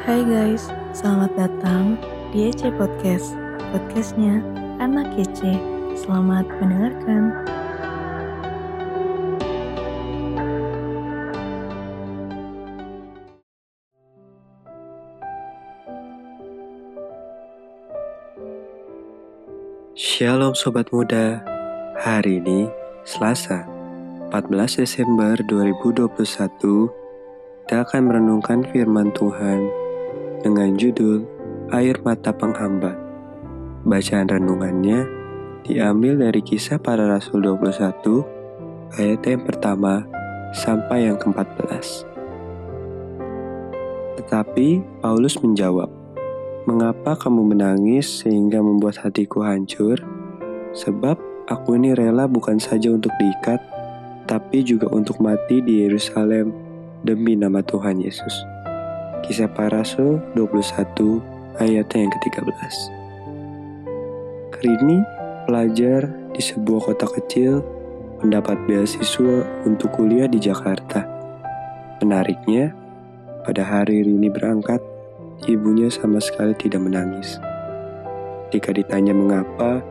Hai guys, selamat datang di EC Podcast Podcastnya Anak EC Selamat mendengarkan. Shalom Sobat Muda. Hari ini Selasa 14 Desember 2021 Kita akan merenungkan firman Tuhan Dengan judul Air Mata Penghamba Bacaan renungannya diambil dari kisah para rasul 21 ayat yang pertama sampai yang ke-14 Tetapi Paulus menjawab Mengapa kamu menangis sehingga membuat hatiku hancur? Sebab aku ini rela bukan saja untuk diikat, tapi juga untuk mati di Yerusalem demi nama Tuhan Yesus. Kisah para Rasul 21 ayat yang ke-13. Kerini, pelajar di sebuah kota kecil, mendapat beasiswa untuk kuliah di Jakarta. Menariknya, pada hari Rini berangkat, ibunya sama sekali tidak menangis. Jika ditanya mengapa,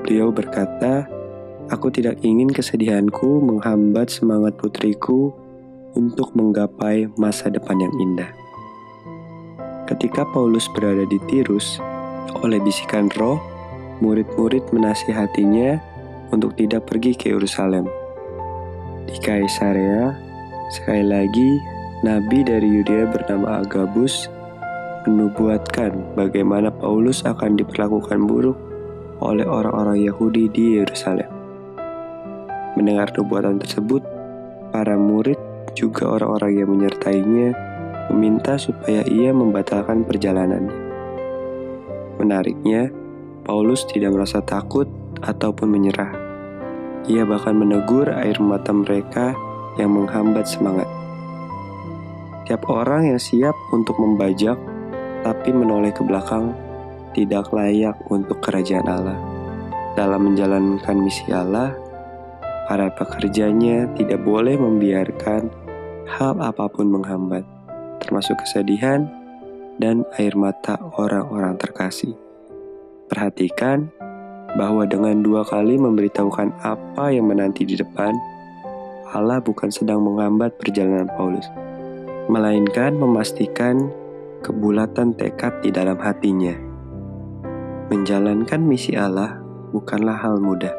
beliau berkata, Aku tidak ingin kesedihanku menghambat semangat putriku untuk menggapai masa depan yang indah. Ketika Paulus berada di Tirus, oleh bisikan roh, murid-murid menasihatinya untuk tidak pergi ke Yerusalem. Di Kaisarea, sekali lagi, nabi dari Yudea bernama Agabus menubuatkan bagaimana Paulus akan diperlakukan buruk oleh orang-orang Yahudi di Yerusalem. Mendengar nubuatan tersebut, para murid juga orang-orang yang menyertainya meminta supaya ia membatalkan perjalanannya. Menariknya, Paulus tidak merasa takut ataupun menyerah. Ia bahkan menegur air mata mereka yang menghambat semangat. Tiap orang yang siap untuk membajak tapi menoleh ke belakang tidak layak untuk kerajaan Allah. Dalam menjalankan misi Allah, para pekerjanya tidak boleh membiarkan hal apa pun menghambat, termasuk kesedihan dan air mata orang-orang terkasih. Perhatikan bahwa dengan dua kali memberitahukan apa yang menanti di depan, Allah bukan sedang menghambat perjalanan Paulus, melainkan memastikan kebulatan tekad di dalam hatinya. Menjalankan misi Allah bukanlah hal mudah.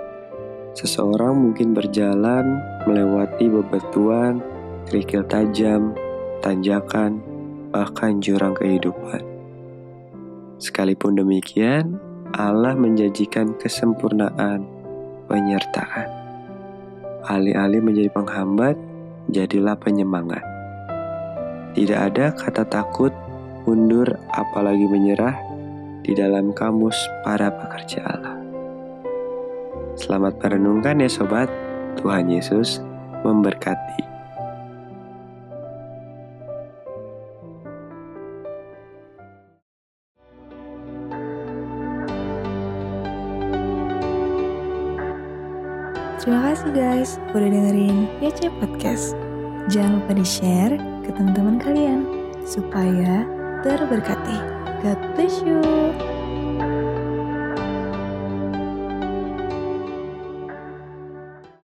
Seseorang mungkin berjalan melewati bebatuan, kerikil tajam, tanjakan, bahkan jurang kehidupan. Sekalipun demikian, Allah menjanjikan kesempurnaan penyertaan. Alih-alih menjadi penghambat, jadilah penyemangat. Tidak ada kata takut mundur, apalagi menyerah di dalam kamus para pekerja Allah. Selamat merenungkan ya sobat, Tuhan Yesus memberkati. Terima kasih guys udah dengerin EC Podcast Jangan lupa di-share ke teman-teman kalian Supaya terberkati. God bless you.